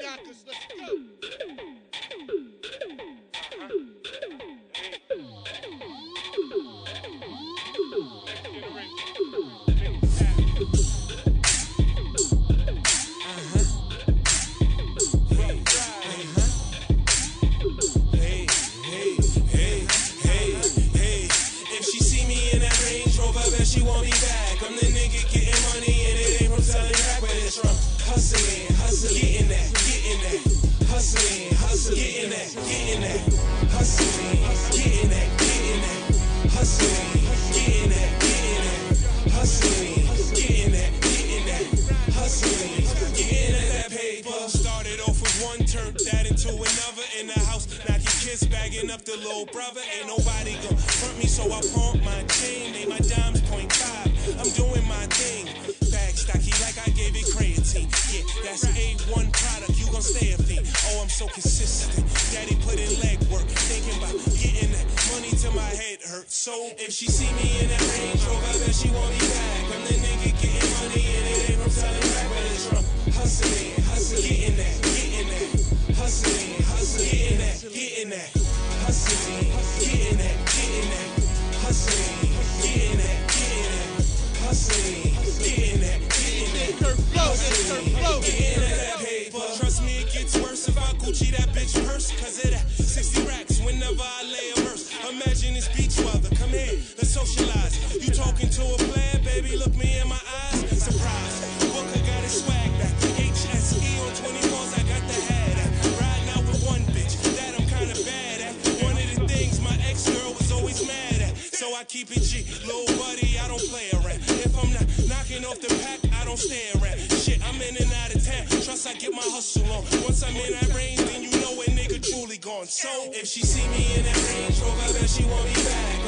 Yonkers, let's go. She see me in up the little brother. Ain't nobody gon' front me, so I pump my chain. Made my dimes point five. I'm doing my thing. Bag stocky like I gave it creatine. Yeah, that's A1 product. Stay a fiend. Oh, I'm so consistent. Daddy put in leg work. Thinking about getting that money till my head hurt. So if she see me in that Range Rover, bet she want me back. I'm the nigga getting money, and it ain't from selling crack, but it's from hustling, hustling, getting that, getting that, hustling, hustling, getting that, getting that, hustling, getting that, getting that, hustling, getting that, Imagine it's beach weather. Come here, let's socialize. You talking to a player, baby? Look me in my eyes. Surprise. Booker got his swag back. HSE on 24s, I got the hat at. Riding out with one bitch that I'm kinda bad at. One of the things my ex girl was always mad at. So I keep it G. Little buddy, I don't play around. If I'm not knocking off the pack, I don't stay around. Shit, I'm in and out of town. Trust I get my hustle on. Once I'm in that range, then you So if she see me in that Range Rover, bet she want me back.